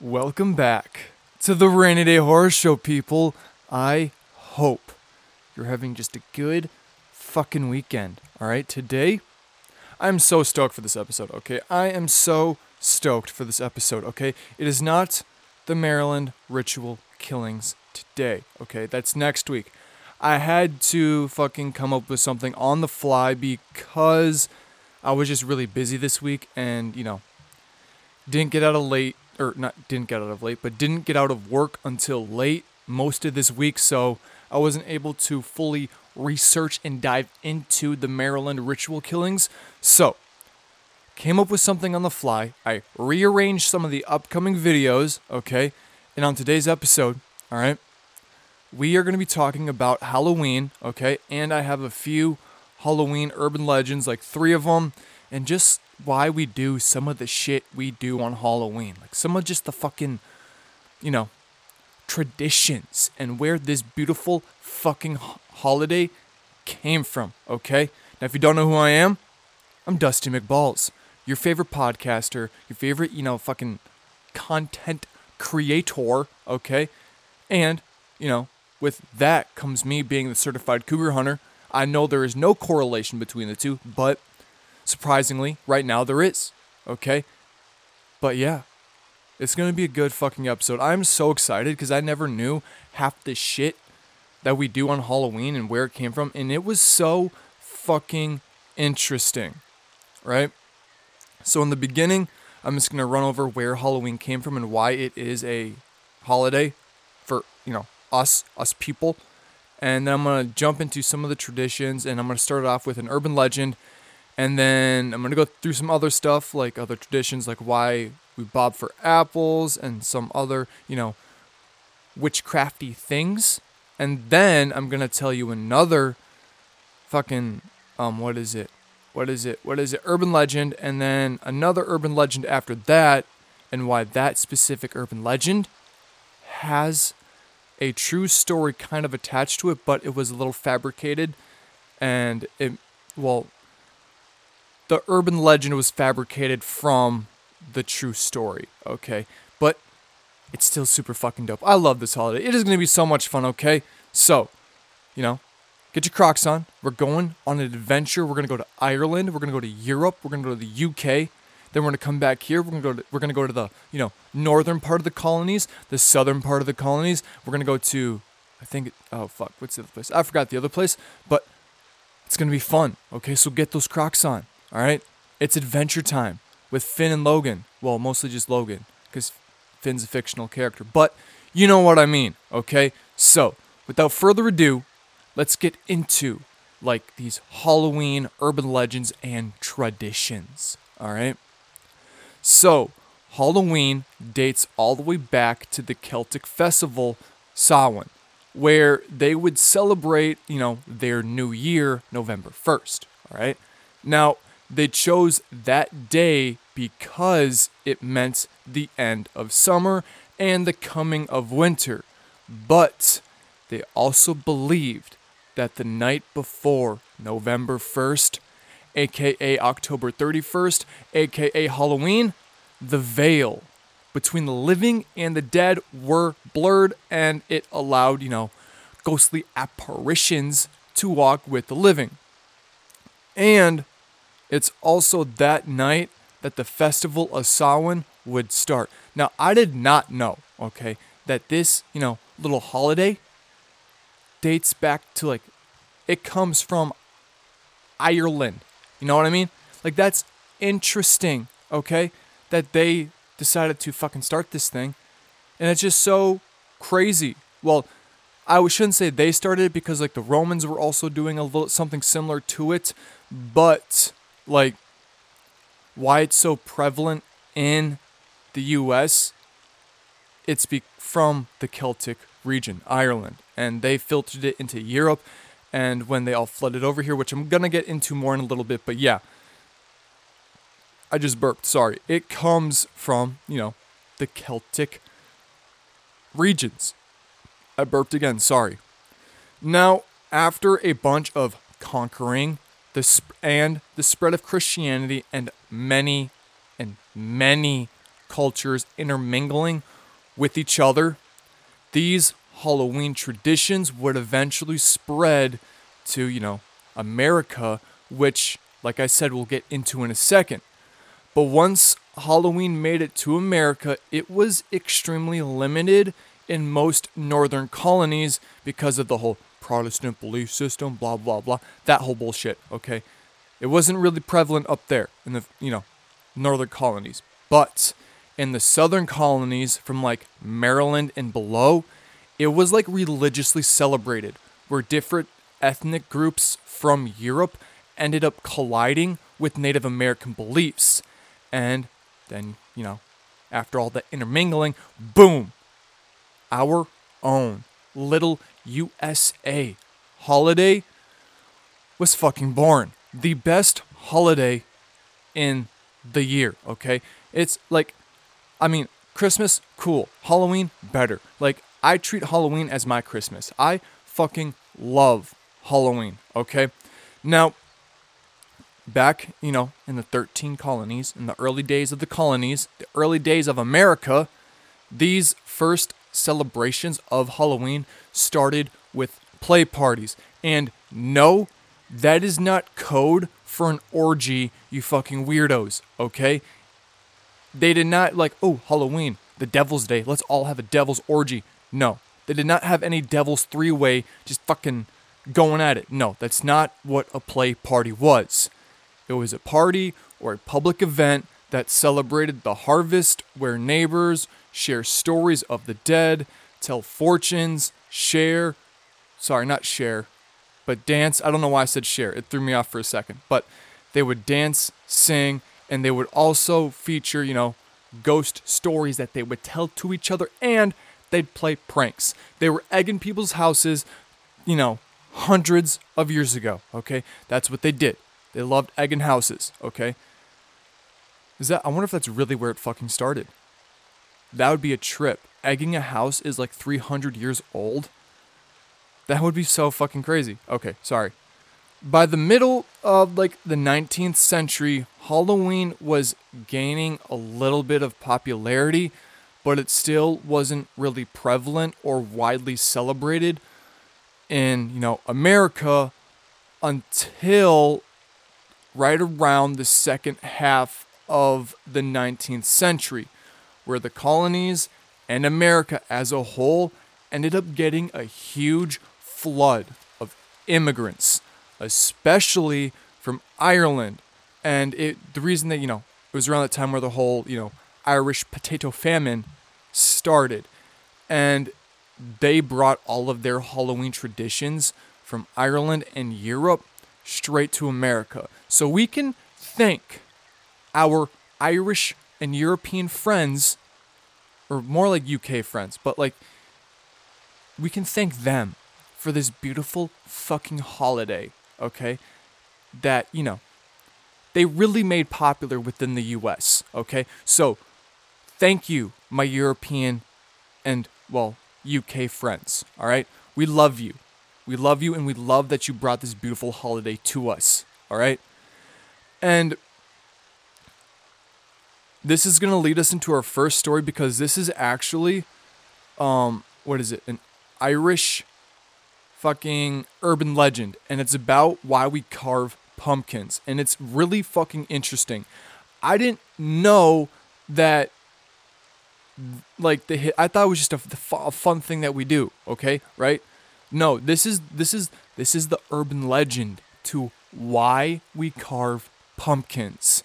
Welcome back to the Rainy Day Horror Show, people. I hope you're having just a good fucking weekend. All right, today I'm so stoked for this episode, okay? I am so stoked for this episode, okay? It is not the Maryland ritual killings today, okay? That's next week. I had to fucking come up with something on the fly because I was just really busy this week and, you know, didn't get out of late or not didn't get out of late, but didn't get out of work until late most of this week, so I wasn't able to fully research and dive into the Maryland ritual killings. So, came up with something on the fly. I rearranged some of the upcoming videos, okay? And on today's episode, all right, we are going to be talking about Halloween, okay? And I have a few Halloween urban legends, like three of them, and just why we do some of the shit we do on Halloween. Like some of just the fucking, you know, traditions and where this beautiful fucking holiday came from, okay? Now, if you don't know who I am, I'm Dusty McBalls, your favorite podcaster, your favorite, you know, fucking content creator, okay? And, you know, with that comes me being the certified cougar hunter. I know there is no correlation between the two, but surprisingly, right now there is, okay? But yeah, it's gonna be a good fucking episode. I'm so excited because I never knew half the shit that we do on Halloween and where it came from, and it was so fucking interesting, right? So, in the beginning, I'm just gonna run over where Halloween came from and why it is a holiday for, you know, us, us people. And then I'm gonna jump into some of the traditions and I'm gonna start it off with an urban legend. And then I'm gonna go through some other stuff, like other traditions, like why we bob for apples and some other, you know, witchcrafty things. And then I'm gonna tell you another fucking um what is it? What is it? What is it? Urban legend and then another urban legend after that and why that specific urban legend has a true story kind of attached to it, but it was a little fabricated and it well the urban legend was fabricated from the true story, okay? But it's still super fucking dope. I love this holiday. It is going to be so much fun, okay? So, you know, get your Crocs on. We're going on an adventure. We're going to go to Ireland. We're going to go to Europe. We're going to go to the UK. Then we're going to come back here. We're going to go to, we're going to go to the, you know, northern part of the colonies, the southern part of the colonies. We're going to go to I think oh fuck, what's the other place? I forgot the other place, but it's going to be fun. Okay? So get those Crocs on. All right? It's adventure time with Finn and Logan. Well, mostly just Logan, because Finn's a fictional character. But you know what I mean, okay? So, without further ado, let's get into like these Halloween urban legends and traditions. All right? So, Halloween dates all the way back to the Celtic festival Samhain, where they would celebrate, you know, their new year November 1st, all right? Now, they chose that day because it meant the end of summer and the coming of winter. But they also believed that the night before November 1st, aka October 31st, aka Halloween, the veil between the living and the dead were blurred and it allowed, you know, ghostly apparitions to walk with the living. And it's also that night that the festival of Samhain would start. Now, I did not know, okay, that this, you know, little holiday dates back to like, it comes from Ireland. You know what I mean? Like, that's interesting, okay, that they decided to fucking start this thing. And it's just so crazy. Well, I shouldn't say they started it because like the Romans were also doing a little something similar to it, but like why it's so prevalent in the US, it's be- from the Celtic region, Ireland, and they filtered it into Europe. And when they all flooded over here, which I'm gonna get into more in a little bit, but yeah, I just burped. Sorry. It comes from you know the Celtic regions. I burped again. Sorry. Now, after a bunch of conquering the sp- and the spread of Christianity and many and many cultures intermingling with each other, these Halloween traditions would eventually spread to, you know, America, which, like I said, we'll get into in a second. But once Halloween made it to America, it was extremely limited in most northern colonies because of the whole Protestant belief system, blah, blah, blah. That whole bullshit, okay? It wasn't really prevalent up there in the, you know, northern colonies. But in the southern colonies from like Maryland and below, it was like religiously celebrated, where different ethnic groups from Europe ended up colliding with Native American beliefs. And then, you know, after all the intermingling, boom, our own little USA holiday was fucking born. The best holiday in the year, okay? It's like, I mean, Christmas, cool. Halloween, better. Like, I treat Halloween as my Christmas. I fucking love Halloween, okay? Now, back, you know, in the 13 colonies, in the early days of the colonies, the early days of America, these first celebrations of Halloween started with play parties. And no, that is not code for an orgy, you fucking weirdos, okay? They did not like, oh, Halloween, the Devil's Day, let's all have a devil's orgy. No, they did not have any devil's three way just fucking going at it. No, that's not what a play party was. It was a party or a public event that celebrated the harvest where neighbors share stories of the dead, tell fortunes, share, sorry, not share, but dance. I don't know why I said share. It threw me off for a second. But they would dance, sing, and they would also feature, you know, ghost stories that they would tell to each other and they'd play pranks. They were egging people's houses, you know, hundreds of years ago, okay? That's what they did. They loved egging houses, okay? Is that I wonder if that's really where it fucking started. That would be a trip. Egging a house is like 300 years old. That would be so fucking crazy. Okay, sorry. By the middle of like the 19th century, Halloween was gaining a little bit of popularity, but it still wasn't really prevalent or widely celebrated in, you know, America until right around the second half of the 19th century, where the colonies and America as a whole ended up getting a huge flood of immigrants, especially from Ireland. And it the reason that, you know, it was around that time where the whole, you know, Irish potato famine started. And they brought all of their Halloween traditions from Ireland and Europe straight to America. So we can thank our Irish and European friends, or more like UK friends, but like we can thank them for this beautiful fucking holiday, okay? That, you know, they really made popular within the US, okay? So thank you, my European and, well, UK friends, all right? We love you. We love you and we love that you brought this beautiful holiday to us, all right? And this is going to lead us into our first story because this is actually um what is it? An Irish fucking urban legend and it's about why we carve pumpkins and it's really fucking interesting. I didn't know that like the I thought it was just a, a fun thing that we do, okay? Right? No, this is this is this is the urban legend to why we carve pumpkins.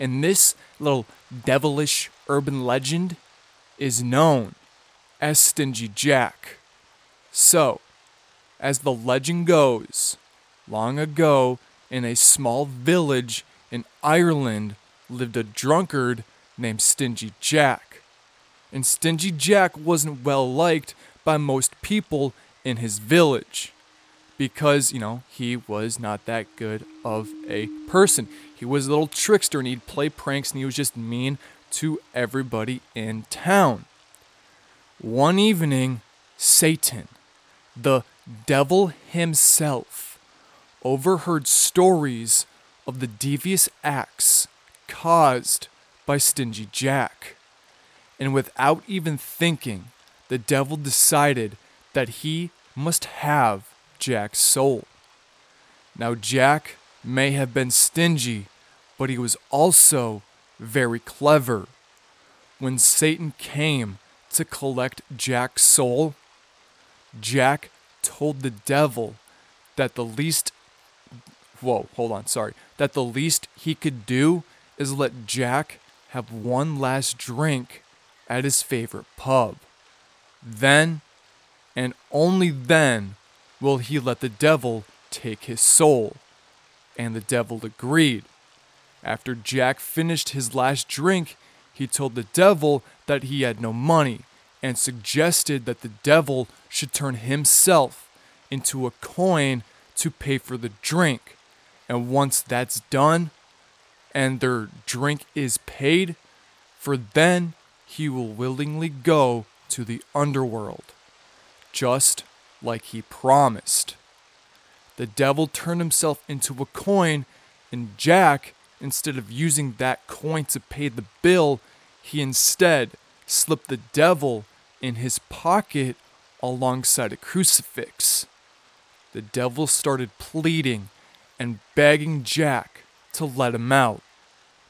And this little devilish urban legend is known as Stingy Jack. So, as the legend goes, long ago in a small village in Ireland lived a drunkard named Stingy Jack. And Stingy Jack wasn't well liked by most people in his village because, you know, he was not that good of a person. He was a little trickster and he'd play pranks and he was just mean to everybody in town. One evening, Satan, the devil himself, overheard stories of the devious acts caused by Stingy Jack. and without even thinking, the devil decided that he must have Jack's soul. Now, Jack may have been stingy, but he was also very clever. When Satan came to collect Jack's soul, Jack told the devil that the least whoa, hold on, sorry. That the least he could do is let Jack have one last drink at his favorite pub. Then, and only then, will he let the devil take his soul. And the devil agreed. After Jack finished his last drink, he told the devil that he had no money and suggested that the devil should turn himself into a coin to pay for the drink. And once that's done and their drink is paid, for then he will willingly go to the underworld, just like he promised. The devil turned himself into a coin, and Jack, instead of using that coin to pay the bill, he instead slipped the devil in his pocket alongside a crucifix. The devil started pleading and begging Jack to let him out.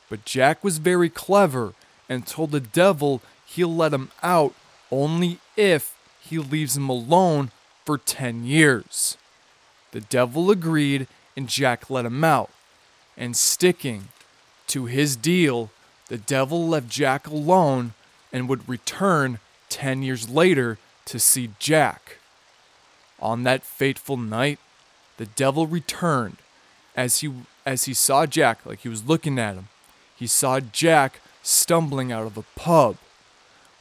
But Jack was very clever and told the devil he'll let him out only if he leaves him alone for 10 years. The devil agreed and Jack let him out. And sticking to his deal, the devil left Jack alone and would return 10 years later to see Jack. On that fateful night, the devil returned as he as he saw Jack like he was looking at him. He saw Jack stumbling out of a pub.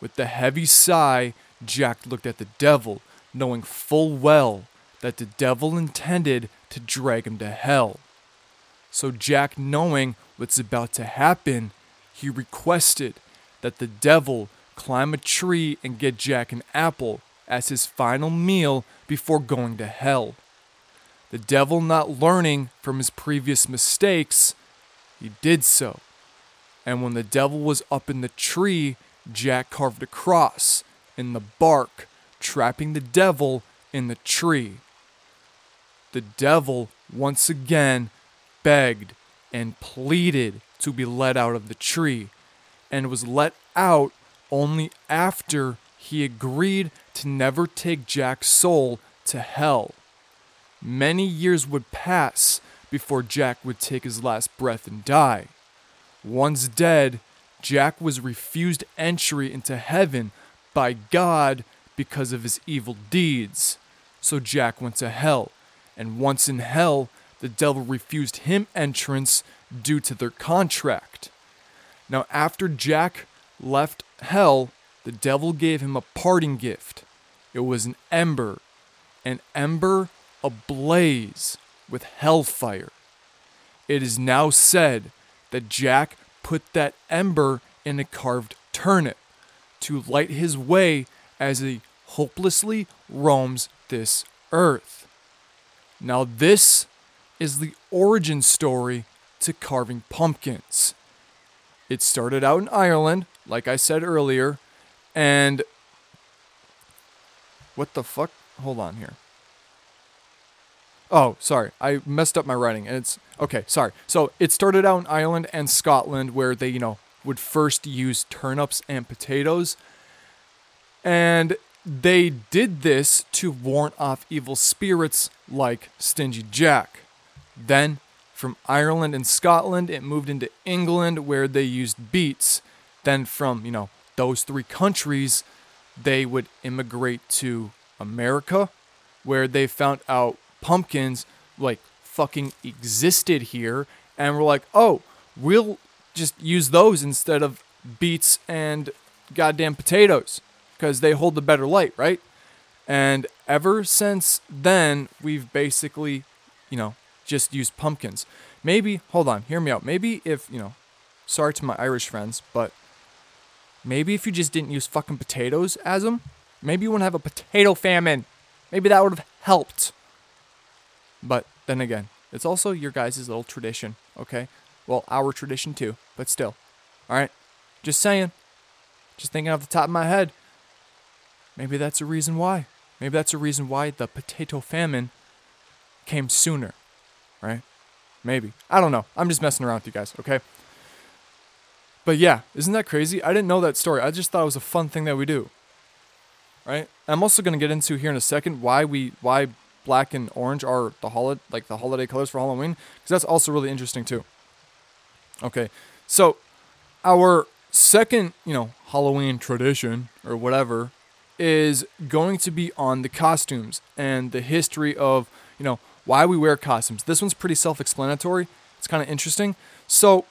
With the heavy sigh, Jack looked at the devil, knowing full well that the devil intended to drag him to hell. So Jack, knowing what's about to happen, he requested that the devil climb a tree and get Jack an apple as his final meal before going to hell. The devil, not learning from his previous mistakes, he did so. And when the devil was up in the tree, Jack carved a cross in the bark, trapping the devil in the tree. The devil once again begged and pleaded to be let out of the tree, and was let out only after he agreed to never take Jack's soul to hell. Many years would pass before Jack would take his last breath and die. Once dead, Jack was refused entry into heaven by God because of his evil deeds. So Jack went to hell, and once in hell, the devil refused him entrance due to their contract. Now, after Jack left hell, the devil gave him a parting gift. It was an ember, an ember ablaze with hellfire. It is now said that Jack put that ember in a carved turnip to light his way as he hopelessly roams this earth. Now, this is the origin story to carving pumpkins. It started out in Ireland, like I said earlier, and what the fuck? Hold on here. Oh, sorry. I messed up my writing. And it's okay, sorry. So it started out in Ireland and Scotland where they, you know, would first use turnips and potatoes. And they did this to warn off evil spirits like Stingy Jack. Then, from Ireland and Scotland, it moved into England where they used beets. Then, from, you know, those three countries, they would immigrate to America where they found out pumpkins like fucking existed here and we're like, oh, we'll just use those instead of beets and goddamn potatoes because they hold the better light, right? And ever since then, we've basically, you know, just use pumpkins. Maybe, hold on, hear me out. Maybe if, you know, sorry to my Irish friends, but maybe if you just didn't use fucking potatoes as them, maybe you wouldn't have a potato famine. Maybe that would have helped. But then again, it's also your guys' little tradition, okay? Well, our tradition too, but still. All right? Just saying. Just thinking off the top of my head. Maybe that's a reason why. Maybe that's a reason why the potato famine came sooner, right? Maybe. I don't know. I'm just messing around with you guys, okay? But yeah, isn't that crazy? I didn't know that story. I just thought it was a fun thing that we do. Right? I'm also going to get into here in a second why we why black and orange are the holiday like the holiday colors for Halloween because that's also really interesting too. Okay. So our second, you know, Halloween tradition or whatever is going to be on the costumes and the history of, you know, why we wear costumes. This one's pretty self explanatory. It's kind of interesting. So,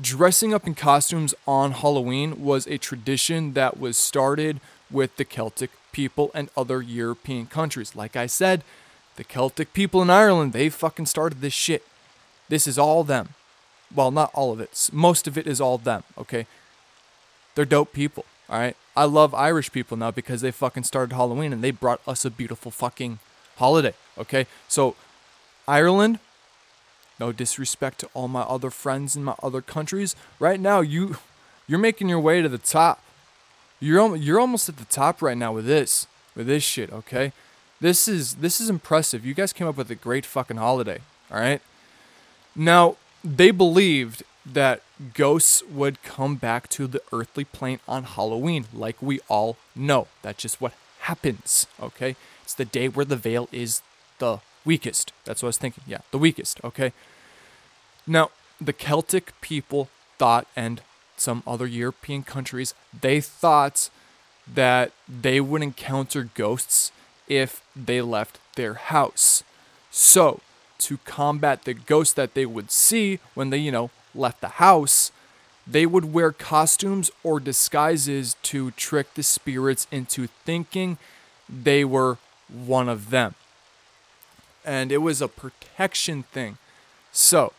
dressing up in costumes on Halloween was a tradition that was started with the Celtic people and other European countries. Like I said, the Celtic people in Ireland, they fucking started this shit. This is all them. Well, not all of it. Most of it is all them, okay? They're dope people, all right? I love Irish people now because they fucking started Halloween and they brought us a beautiful fucking holiday, okay? So, Ireland, no disrespect to all my other friends in my other countries, right now you you're making your way to the top. You're you're almost at the top right now with this, with this shit, okay? This is this is impressive. You guys came up with a great fucking holiday, all right? Now, they believed that ghosts would come back to the earthly plane on Halloween, like we all know. That's just what happens, okay? It's the day where the veil is the weakest. That's what I was thinking. Yeah, the weakest, okay? Now, the Celtic people thought, and some other European countries, they thought that they would encounter ghosts if they left their house. So, to combat the ghosts that they would see when they, you know, left the house, they would wear costumes or disguises to trick the spirits into thinking they were one of them. And it was a protection thing. So,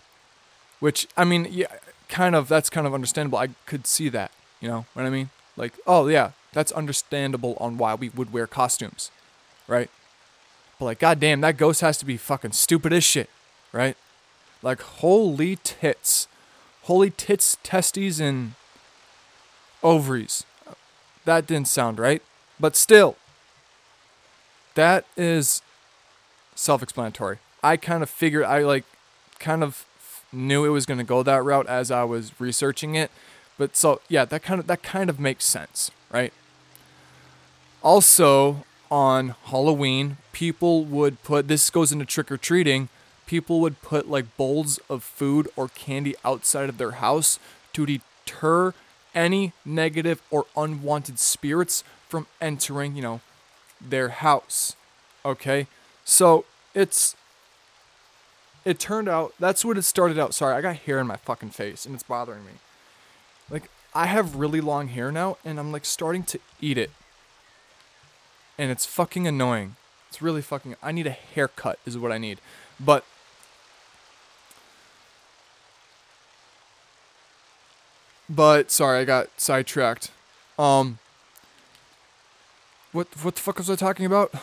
which, I mean, yeah, kind of, that's kind of understandable. I could see that, you know what I mean? Like, oh, yeah, that's understandable on why we would wear costumes, right? But like, goddamn, that ghost has to be fucking stupid as shit, right? Like, holy tits. Holy tits, testes, and ovaries. That didn't sound right. But still, that is self explanatory. I kind of figured, I like, kind of knew it was going to go that route as I was researching it. But so, yeah, that kind of, that kind of makes sense, right? Also, on Halloween, people would put this goes into trick or treating. People would put like bowls of food or candy outside of their house to deter any negative or unwanted spirits from entering, you know, their house. Okay? So, it's it turned out that's what it started out. Sorry, I got hair in my fucking face and it's bothering me. Like I have really long hair now and I'm like starting to eat it and it's fucking annoying. It's really fucking. I need a haircut, is what I need. But. But sorry, I got sidetracked. Um. What what the fuck was I talking about?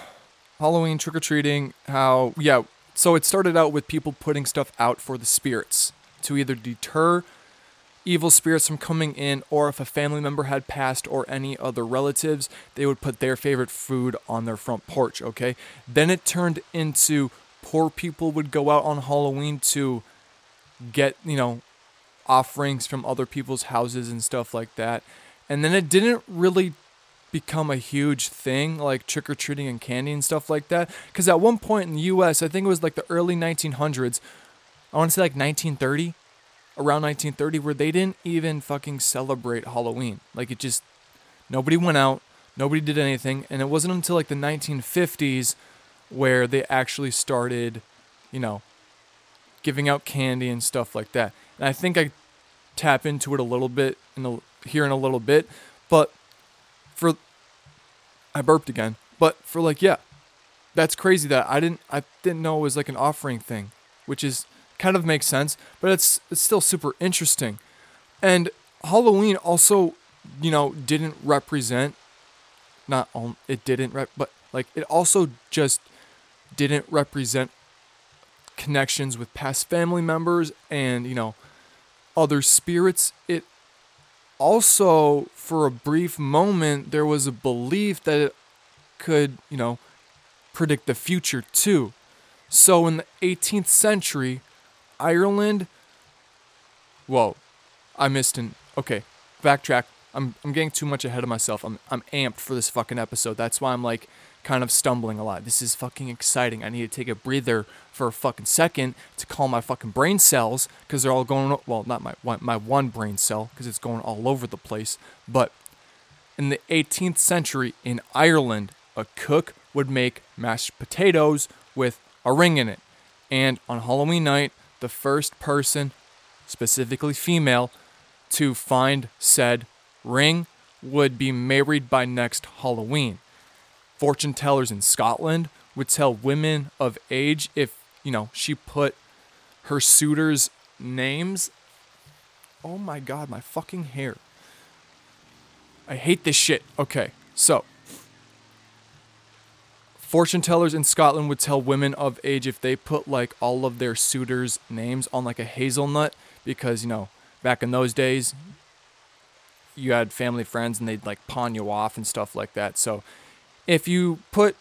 Halloween trick or treating. How yeah. So it started out with people putting stuff out for the spirits to either deter evil spirits from coming in, or if a family member had passed or any other relatives, they would put their favorite food on their front porch, okay? Then it turned into poor people would go out on Halloween to get, you know, offerings from other people's houses and stuff like that. And then it didn't really become a huge thing like trick or treating and candy and stuff like that. Because at one point in the US, I think it was like the early 1900s, I want to say like 1930, around 1930 where they didn't even fucking celebrate Halloween. Like it just nobody went out, nobody did anything, and it wasn't until like the 1950s where they actually started, you know, giving out candy and stuff like that. And I think I tap into it a little bit in here in a little bit, but for I burped again. But for like yeah, that's crazy that I didn't I didn't know it was like an offering thing, which is kind of makes sense, but it's it's still super interesting. And Halloween also, you know, didn't represent not all it didn't rep, but like it also just didn't represent connections with past family members and, you know, other spirits. It also, for a brief moment, there was a belief that it could, you know, predict the future too. So in the 18th century, Ireland. Whoa, I missed an. Okay, backtrack. I'm I'm getting too much ahead of myself. I'm I'm amped for this fucking episode. That's why I'm like kind of stumbling a lot. This is fucking exciting. I need to take a breather for a fucking second to calm my fucking brain cells because they're all going. Well, not my one, my one brain cell because it's going all over the place. But in the 18th century in Ireland, a cook would make mashed potatoes with a ring in it, and on Halloween night, the first person, specifically female, to find said ring would be married by next Halloween. Fortune tellers in Scotland would tell women of age if, you know, she put her suitors' names. Oh my god, my fucking hair. I hate this shit. Okay, so. Fortune tellers in Scotland would tell women of age if they put like all of their suitors' names on like a hazelnut because, you know, back in those days, you had family friends and they'd like pawn you off and stuff like that. So if you put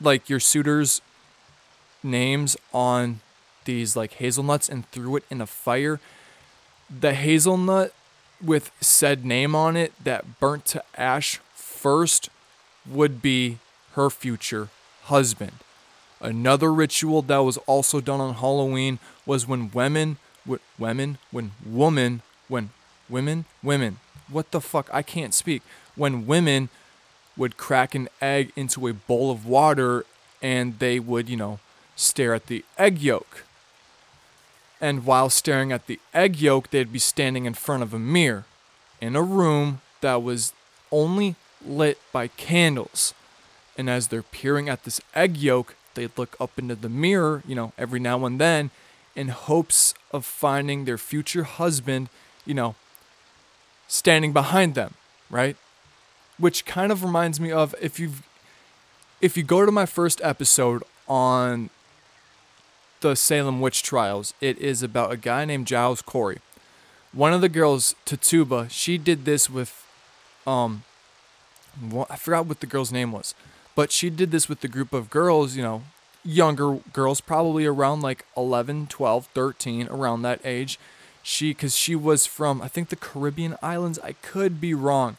like your suitors' names on these like hazelnuts and threw it in a fire, the hazelnut with said name on it that burnt to ash first would be her future husband. Another ritual that was also done on Halloween was when women, women, when woman, when women, women, what the fuck? I can't speak. When women would crack an egg into a bowl of water and they would, you know, stare at the egg yolk. And while staring at the egg yolk, they'd be standing in front of a mirror in a room that was only lit by candles. And as they're peering at this egg yolk, they'd look up into the mirror, you know, every now and then in hopes of finding their future husband, you know, standing behind them, right? Which kind of reminds me of if you if you go to my first episode on the Salem witch trials, it is about a guy named Giles Corey. One of the girls, Tituba, she did this with um I forgot what the girl's name was, but she did this with the group of girls, you know, younger girls, probably around like 11, 12, 13, around that age she because she was from I think the Caribbean islands. I could be wrong,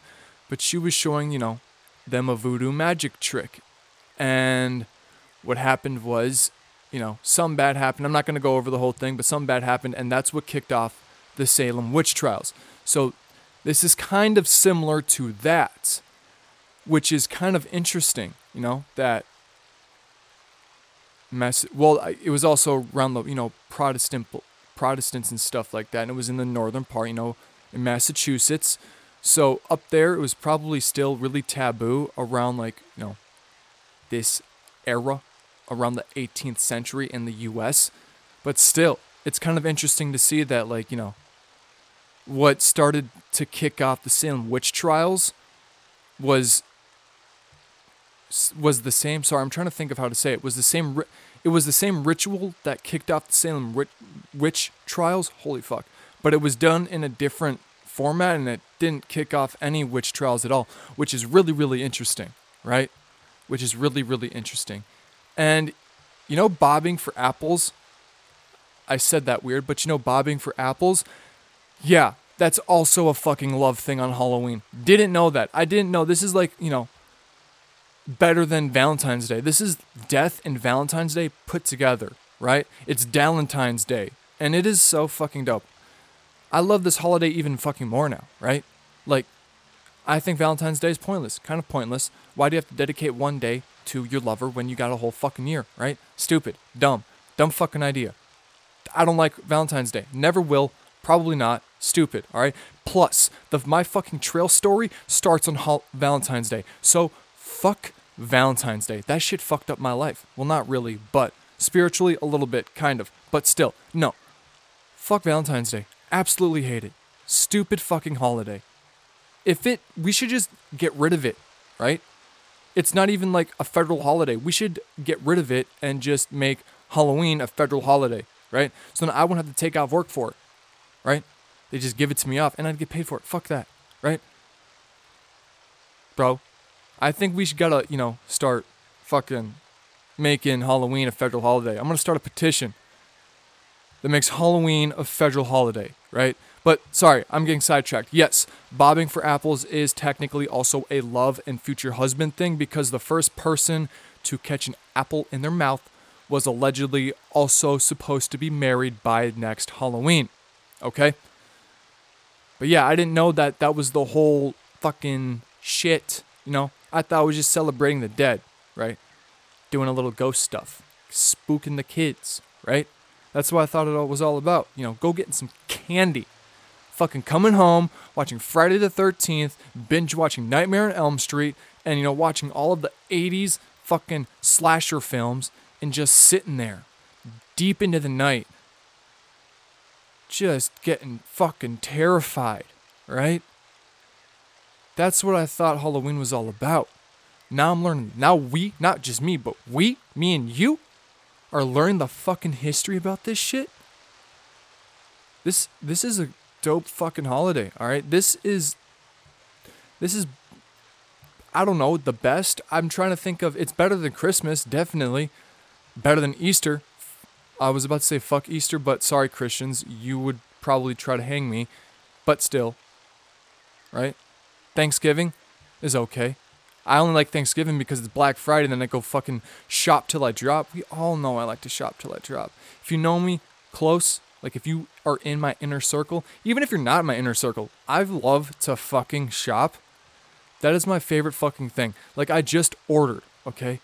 but she was showing you know them a voodoo magic trick, and what happened was you know some bad happened. I'm not going to go over the whole thing, but some bad happened, and that's what kicked off the Salem witch trials. So this is kind of similar to that, which is kind of interesting. You know that mess. Well, it was also around the you know Protestant Protestants and stuff like that. And it was in the northern part, you know, in Massachusetts. So up there, it was probably still really taboo around like, you know, this era, around the 18th century in the US. But still, it's kind of interesting to see that, like, you know, what started to kick off the Salem witch trials was was the same sorry i'm trying to think of how to say it was the same it was the same ritual that kicked off the Salem witch trials. Holy fuck. But it was done in a different format and it didn't kick off any witch trials at all, which is really, really interesting, right? Which is really, really interesting. And you know, bobbing for apples? I said that weird, but you know, bobbing for apples? Yeah, that's also a fucking love thing on Halloween. Didn't know that. I didn't know. This is like, you know, better than Valentine's Day. This is death and Valentine's Day put together, right? It's Valentine's Day. And it is so fucking dope. I love this holiday even fucking more now, right? Like, I think Valentine's Day is pointless, kind of pointless. Why do you have to dedicate one day to your lover when you got a whole fucking year, right? Stupid, dumb, dumb fucking idea. I don't like Valentine's Day. Never will. Probably not. Stupid, all right? Plus, the my fucking trail story starts on Valentine's Day. So, fuck Valentine's Day. That shit fucked up my life. Well, not really, but spiritually, a little bit, kind of. But still, no. Fuck Valentine's Day. Absolutely hate it. Stupid fucking holiday. If it, we should just get rid of it, right? It's not even like a federal holiday. We should get rid of it and just make Halloween a federal holiday, right? So then I won't have to take off work for it, right? They just give it to me off and I'd get paid for it. Fuck that, right? Bro, I think we should gotta, you know, start fucking making Halloween a federal holiday. I'm gonna start a petition that makes Halloween a federal holiday, right? But sorry, I'm getting sidetracked. Yes, bobbing for apples is technically also a love and future husband thing because the first person to catch an apple in their mouth was allegedly also supposed to be married by next Halloween. Okay? But yeah, I didn't know that that was the whole fucking shit, you know? I thought I was just celebrating the dead, right? Doing a little ghost stuff, spooking the kids, right? That's what I thought it all was all about. You know, go getting some candy. Fucking coming home, watching Friday the 13th, binge watching Nightmare on Elm Street, and, you know, watching all of the 80s fucking slasher films and just sitting there deep into the night, just getting fucking terrified, right? That's what I thought Halloween was all about. Now I'm learning. Now we, not just me, but we, me and you, are learning the fucking history about this shit. This this is a dope fucking holiday, all right? This is this is I don't know, the best. I'm trying to think of it's better than Christmas, definitely. Better than Easter. I was about to say fuck Easter, but sorry Christians, you would probably try to hang me, but still. Right? Thanksgiving is okay. I only like Thanksgiving because it's Black Friday, and then I go fucking shop till I drop. We all know I like to shop till I drop. If you know me close, like if you are in my inner circle, even if you're not in my inner circle, I love to fucking shop. That is my favorite fucking thing. Like I just ordered, okay?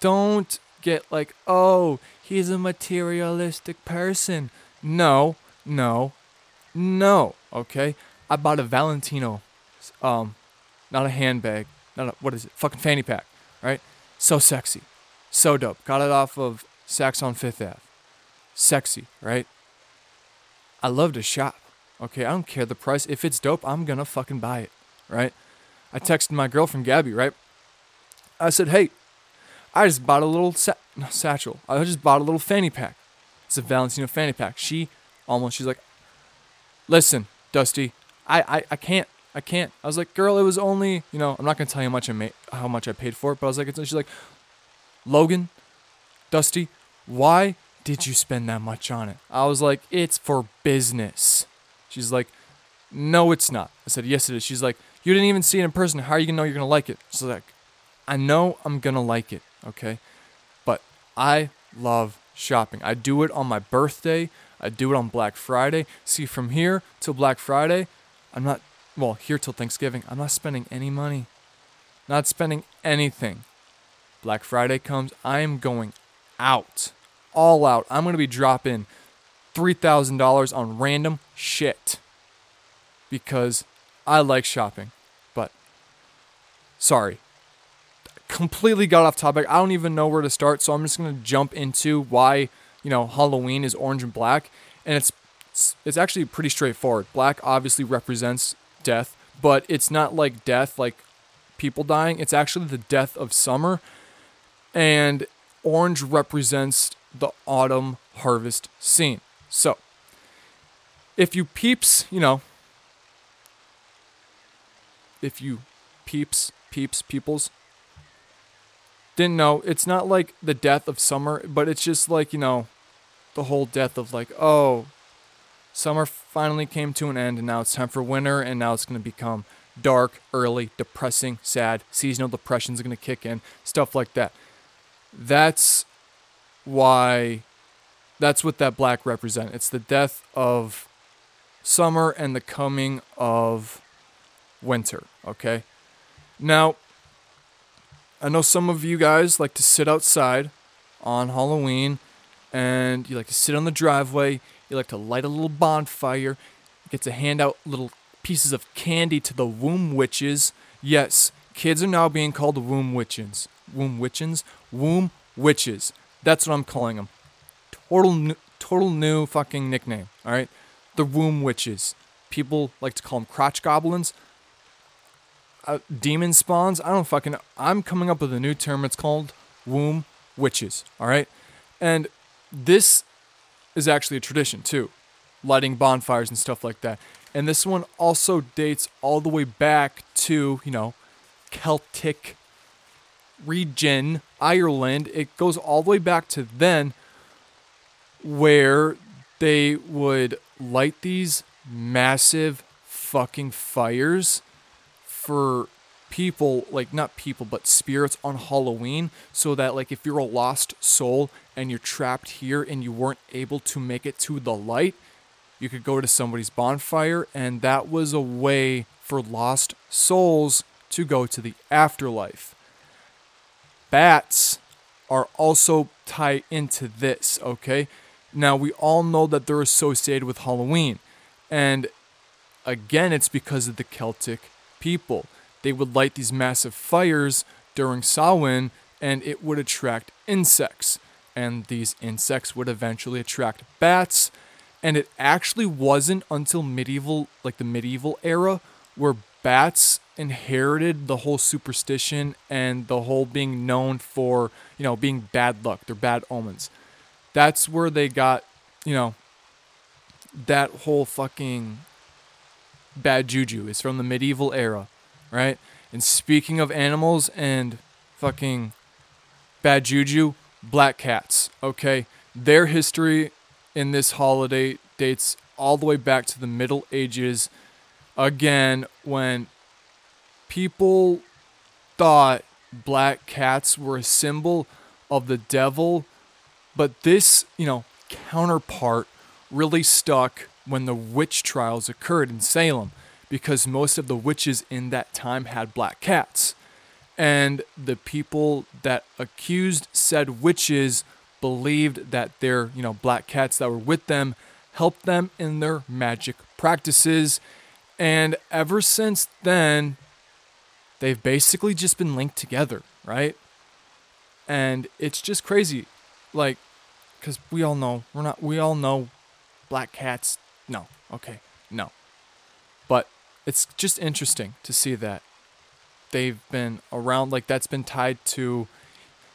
Don't get like, oh, he's a materialistic person. No, no, no, okay? I bought a Valentino, um, not a handbag, what is it? Fucking fanny pack, right? So sexy, so dope. Got it off of Saks on Fifth Ave. Sexy, right? I love to shop. Okay, I don't care the price. If it's dope, I'm gonna fucking buy it, right? I texted my girlfriend Gabby, right? I said, hey, I just bought a little sa- no, satchel. I just bought a little fanny pack. It's a Valentino fanny pack. She almost, she's like, listen, Dusty, I, I, I can't, I can't. I was like, girl, it was only, you know, I'm not gonna tell you how much I made, how much I paid for it, but I was like, it's, she's like, Logan, Dusty, why did you spend that much on it? I was like, it's for business. She's like, no, it's not. I said, yes, it is. She's like, you didn't even see it in person. How are you gonna know you're gonna like it? She's like, I know I'm gonna like it, okay? But I love shopping. I do it on my birthday. I do it on Black Friday. See, from here till Black Friday, I'm not, well, here till Thanksgiving, I'm not spending any money. Not spending anything. Black Friday comes, I am going out. All out. I'm going to be dropping $3,000 on random shit. Because I like shopping. But, sorry. Completely got off topic. I don't even know where to start, so I'm just going to jump into why, you know, Halloween is orange and black. And it's, it's actually pretty straightforward. Black obviously represents death, but it's not like death like people dying. It's actually the death of summer. And orange represents the autumn harvest scene. So, if you peeps, you know, if you peeps, peeps, peoples, didn't know, it's not like the death of summer, but it's just like, you know, the whole death of like, oh, summer finally came to an end and now it's time for winter and now it's going to become dark, early, depressing, sad, seasonal depression's going to kick in, stuff like that. That's why that's what that black represent. It's the death of summer and the coming of winter, okay? Now, I know some of you guys like to sit outside on Halloween and you like to sit on the driveway, you like to light a little bonfire, get to hand out little pieces of candy to the womb witches. Yes, kids are now being called womb witches. Womb witches? Womb witches. That's what I'm calling them. Total new, total new fucking nickname, all right? The womb witches. People like to call them crotch goblins. Uh, demon spawns. I don't fucking. I'm coming up with a new term. It's called womb witches. All right, and this is actually a tradition too, lighting bonfires and stuff like that. And this one also dates all the way back to, you know, Celtic region, Ireland. It goes all the way back to then where they would light these massive fucking fires for people like not people but spirits on Halloween so that like if you're a lost soul and you're trapped here and you weren't able to make it to the light you could go to somebody's bonfire and that was a way for lost souls to go to the afterlife. Bats are also tied into this okay? Now we all know that they're associated with Halloween and again it's because of the Celtic people they would light these massive fires during Samhain and it would attract insects. And these insects would eventually attract bats. And it actually wasn't until medieval, like the medieval era, where bats inherited the whole superstition and the whole being known for, you know, being bad luck. They're bad omens. That's where they got, you know, that whole fucking bad juju is from the medieval era right? And speaking of animals and fucking bad juju, black cats, okay? Their history in this holiday dates all the way back to the Middle Ages. Again, when people thought black cats were a symbol of the devil, but this, you know, counterpart really stuck when the witch trials occurred in Salem because most of the witches in that time had black cats. And the people that accused said witches believed that their, you know, black cats that were with them helped them in their magic practices. And ever since then, they've basically just been linked together, right? And it's just crazy. Like, because we all know, we're not, we all know black cats. No, okay, no. But it's just interesting to see that they've been around like that's been tied to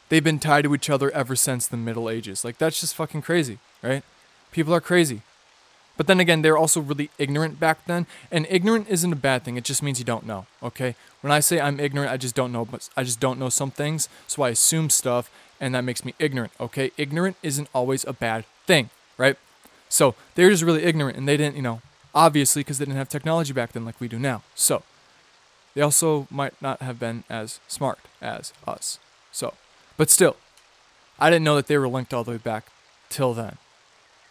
they've been tied to each other ever since the middle ages. Like that's just fucking crazy right? People are crazy. But then again they're also really ignorant back then. And ignorant isn't a bad thing. It just means you don't know okay? When i say i'm ignorant i just don't know but i just don't know some things. So i assume stuff and that makes me ignorant okay? Ignorant isn't always a bad thing right? So they're just really ignorant and they didn't you know obviously because they didn't have technology back then like we do now. So they also might not have been as smart as us. So, but still, I didn't know that they were linked all the way back till then,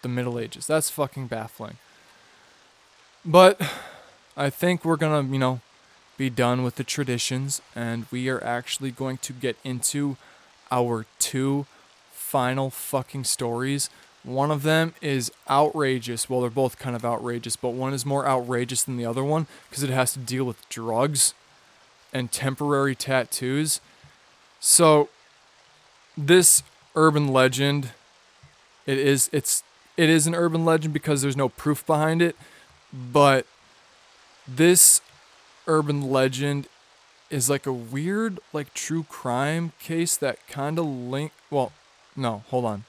the Middle Ages. That's fucking baffling. But I think we're gonna, you know, be done with the traditions and we are actually going to get into our two final fucking stories one of them is outrageous. Well, they're both kind of outrageous, but one is more outrageous than the other one because it has to deal with drugs and temporary tattoos. So, this urban legend, it is it's it is an urban legend because there's no proof behind it, but this urban legend is like a weird like true crime case that kind of link well no hold on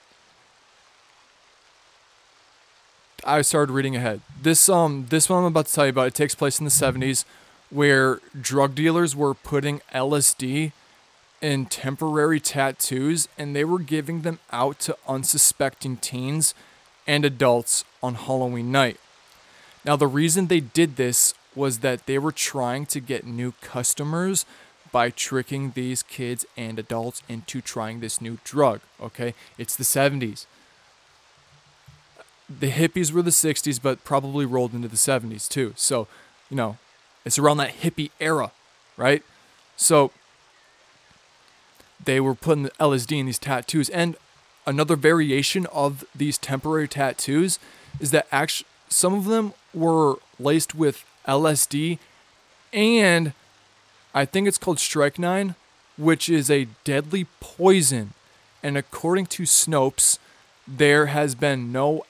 I started reading ahead. This um this one I'm about to tell you about it takes place in the 70s where drug dealers were putting LSD in temporary tattoos and they were giving them out to unsuspecting teens and adults on Halloween night. Now the reason they did this was that they were trying to get new customers by tricking these kids and adults into trying this new drug, okay? It's the 70s the hippies were the 60s, but probably rolled into the 70s too. So, you know, it's around that hippie era, right? So they were putting the LSD in these tattoos. And another variation of these temporary tattoos is that actually some of them were laced with LSD and I think it's called strychnine, which is a deadly poison. And according to Snopes, there has been no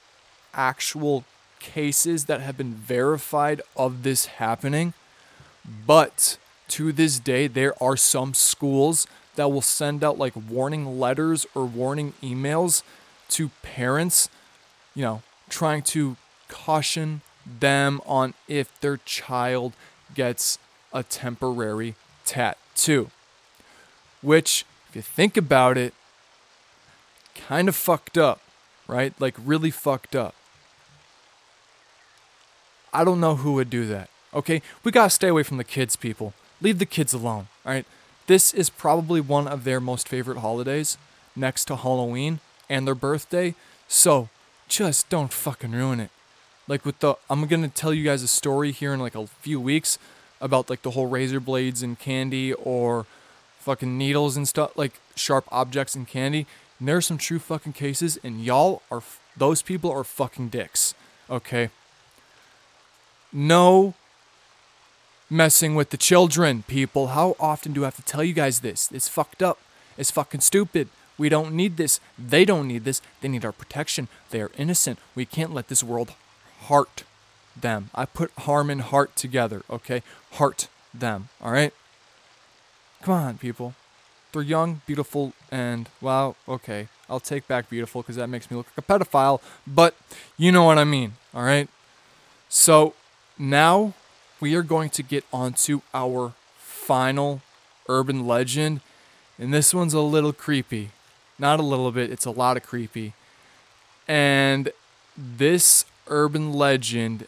actual cases that have been verified of this happening. But to this day, there are some schools that will send out like warning letters or warning emails to parents, you know, trying to caution them on if their child gets a temporary tattoo. Which, if you think about it, kind of fucked up, right? Like, really fucked up. I don't know who would do that. Okay, we gotta stay away from the kids, people. Leave the kids alone, all right? This is probably one of their most favorite holidays, next to Halloween and their birthday. So just don't fucking ruin it. Like with the, I'm gonna tell you guys a story here in like a few weeks about like the whole razor blades and candy or fucking needles and stuff, like sharp objects and candy. And there are some true fucking cases, and y'all are, those people are fucking dicks. Okay? No messing with the children, people. How often do I have to tell you guys this? It's fucked up. It's fucking stupid. We don't need this. They don't need this. They need our protection. They are innocent. We can't let this world heart them. I put harm and heart together, okay? Heart them, all right? Come on, people. They're young, beautiful, and, well, okay. I'll take back beautiful because that makes me look like a pedophile, but you know what I mean, all right? So now we are going to get onto our final urban legend, and this one's a little creepy. Not a little bit, it's a lot of creepy. And this urban legend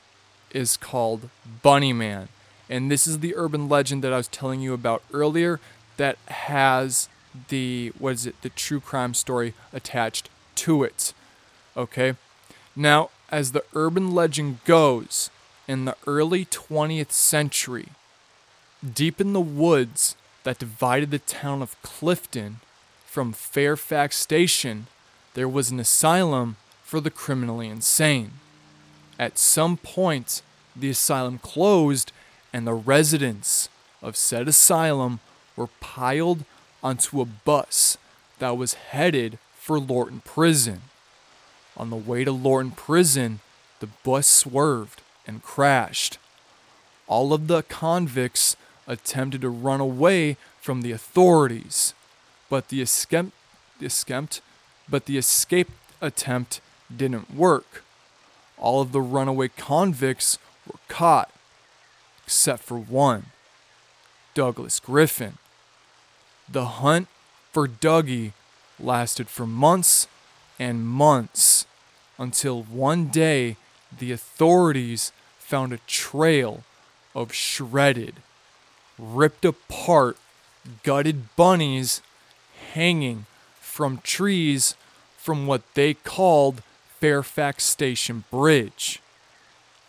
is called Bunny Man. And this is the urban legend that I was telling you about earlier that has the what is it? The true crime story attached to it. Okay? Now, as the urban legend goes, in the early 20th century, deep in the woods that divided the town of Clifton from Fairfax Station, there was an asylum for the criminally insane. At some point, the asylum closed, and the residents of said asylum were piled onto a bus that was headed for Lorton Prison. On the way to Lorton Prison, the bus swerved and crashed. All of the convicts attempted to run away from the authorities, but the escape, but the escape attempt didn't work. All of the runaway convicts were caught, except for one, Douglas Griffin. The hunt for Dougie lasted for months and months until one day the authorities found a trail of shredded, ripped apart, gutted bunnies hanging from trees from what they called Fairfax Station Bridge.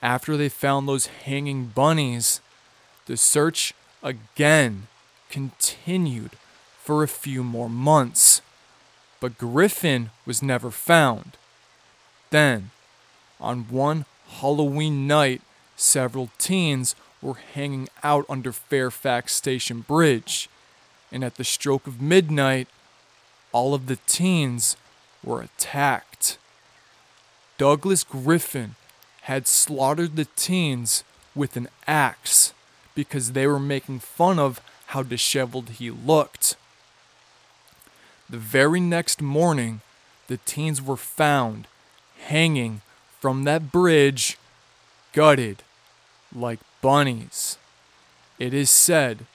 After they found those hanging bunnies, the search again continued for a few more months, but Griffin was never found. Then, on one Halloween night, several teens were hanging out under Fairfax Station Bridge, and at the stroke of midnight, all of the teens were attacked. Douglas Griffin had slaughtered the teens with an axe because they were making fun of how disheveled he looked. The very next morning, the teens were found hanging from that bridge, gutted like bunnies. It is said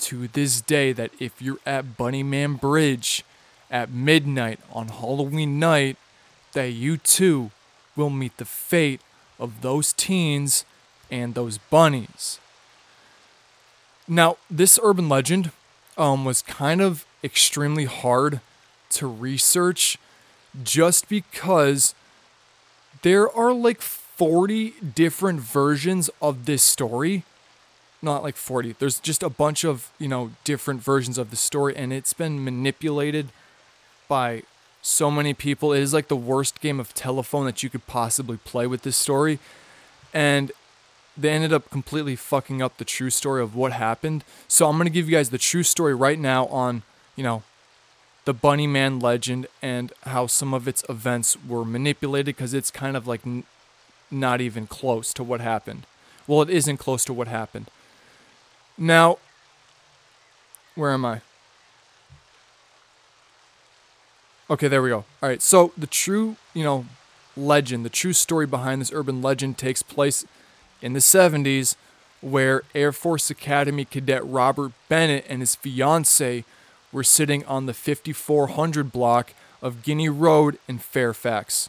to this day that if you're at Bunnyman Bridge at midnight on Halloween night, that you too will meet the fate of those teens and those bunnies. Now, this urban legend um, was kind of extremely hard to research just because there are like 40 different versions of this story. Not like 40. There's just a bunch of, you know, different versions of the story and it's been manipulated by so many people. It is like the worst game of telephone that you could possibly play with this story. And they ended up completely fucking up the true story of what happened. So I'm going to give you guys the true story right now on, you know, the Bunny Man legend and how some of its events were manipulated because it's kind of like not even close to what happened. Well, it isn't close to what happened. Now, where am I? Okay, there we go. All right, so the true, you know, legend, the true story behind this urban legend takes place in the 70s, where Air Force Academy cadet Robert Bennett and his fiancee were sitting on the 5400 block of Guinea Road in Fairfax.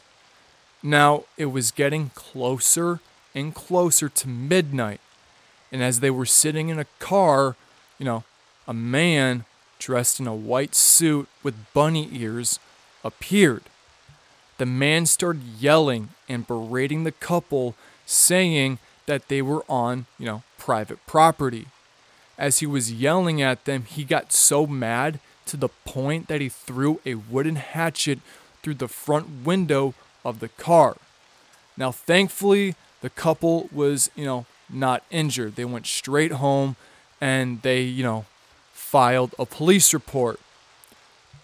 Now, it was getting closer and closer to midnight, and as they were sitting in a car, you know, a man dressed in a white suit with bunny ears appeared. The man started yelling and berating the couple, saying that they were on, you know, private property. As he was yelling at them, he got so mad to the point that he threw a wooden hatchet through the front window of the car. Now, thankfully, the couple was, you know, not injured. They went straight home and they, you know, filed a police report.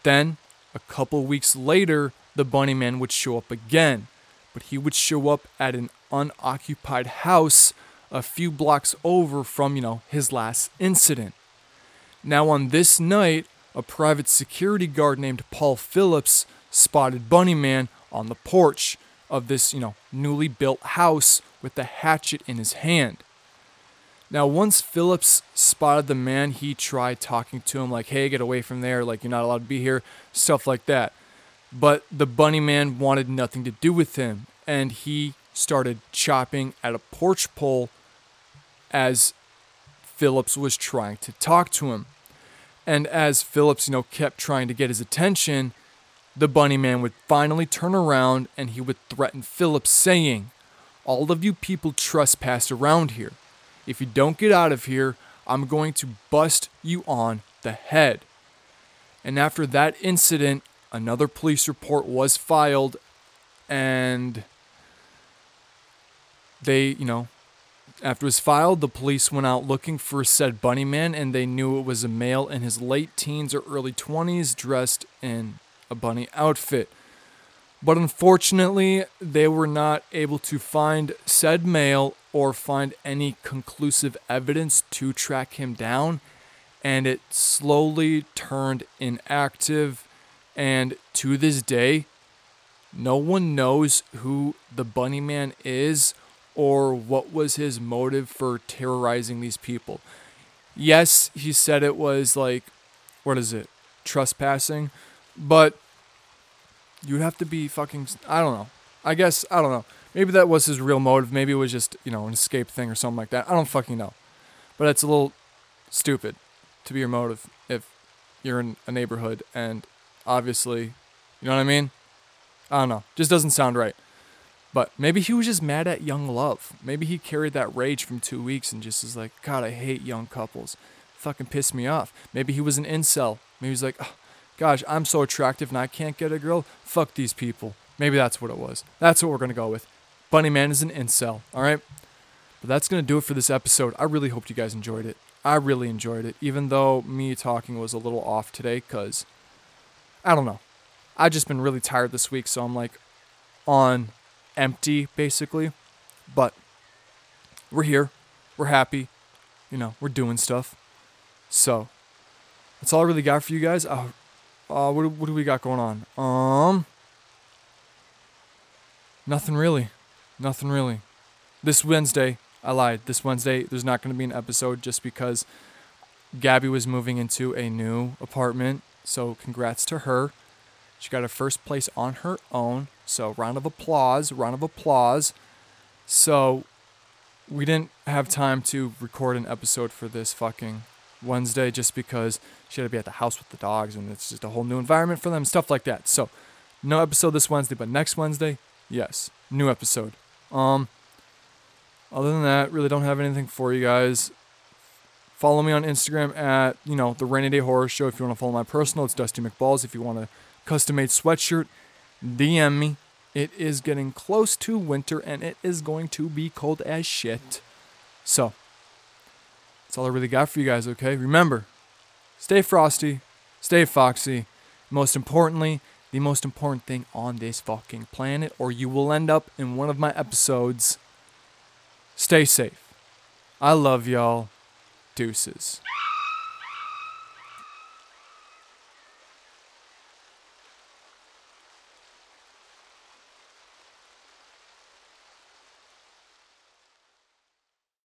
Then, a couple weeks later, the bunny man would show up again, but he would show up at an unoccupied house a few blocks over from, you know, his last incident. Now, on this night, a private security guard named Paul Phillips spotted Bunny Man on the porch of this, you know, newly built house with the hatchet in his hand. Now, once Phillips spotted the man, he tried talking to him, like, hey, get away from there, like, you're not allowed to be here, stuff like that. But the bunny man wanted nothing to do with him, and he started chopping at a porch pole as Phillips was trying to talk to him. And as Phillips, you know, kept trying to get his attention, the bunny man would finally turn around and he would threaten Phillips, saying, All of you people trespass around here. If you don't get out of here, I'm going to bust you on the head. And after that incident, another police report was filed and they, you know, after it was filed, the police went out looking for said bunny man and they knew it was a male in his late teens or early 20s dressed in a bunny outfit. But unfortunately, they were not able to find said male or find any conclusive evidence to track him down, and it slowly turned inactive. And to this day, no one knows who the Bunny Man is or what was his motive for terrorizing these people. Yes, he said it was like, what is it, trespassing, but you'd have to be fucking, I don't know. I guess, I don't know. Maybe that was his real motive. Maybe it was just, you know, an escape thing or something like that. I don't fucking know. But it's a little stupid to be your motive if you're in a neighborhood and obviously, you know what I mean? I don't know. Just doesn't sound right. But maybe he was just mad at young love. Maybe he carried that rage from two weeks and just is like, God, I hate young couples. Fucking piss me off. Maybe he was an incel. Maybe he's like, oh, gosh, I'm so attractive and I can't get a girl. Fuck these people. Maybe that's what it was. That's what we're going to go with. Bunny Man is an incel, all right? But that's going to do it for this episode. I really hope you guys enjoyed it. I really enjoyed it, even though me talking was a little off today because I don't know. I've just been really tired this week, so I'm like on empty basically. But we're here. We're happy. You know, we're doing stuff. So that's all I really got for you guys. Uh, uh what, what do we got going on? Um, nothing really. Nothing really. This Wednesday, I lied. This Wednesday, there's not going to be an episode just because Gabby was moving into a new apartment. So congrats to her. She got a first place on her own. So, round of applause, round of applause. So, we didn't have time to record an episode for this fucking Wednesday just because she had to be at the house with the dogs and it's just a whole new environment for them, stuff like that. So, no episode this Wednesday, but next Wednesday, yes, new episode. Um, other than that, really don't have anything for you guys. Follow me on Instagram at, you know, the Rainy Day Horror Show. If you want to follow my personal, it's Dusty McBalls. If you want a custom made sweatshirt, DM me. It is getting close to winter and it is going to be cold as shit. So, that's all I really got for you guys, okay? Remember, stay frosty, stay foxy. Most importantly, the most important thing on this fucking planet, or you will end up in one of my episodes. Stay safe. I love y'all. Deuces.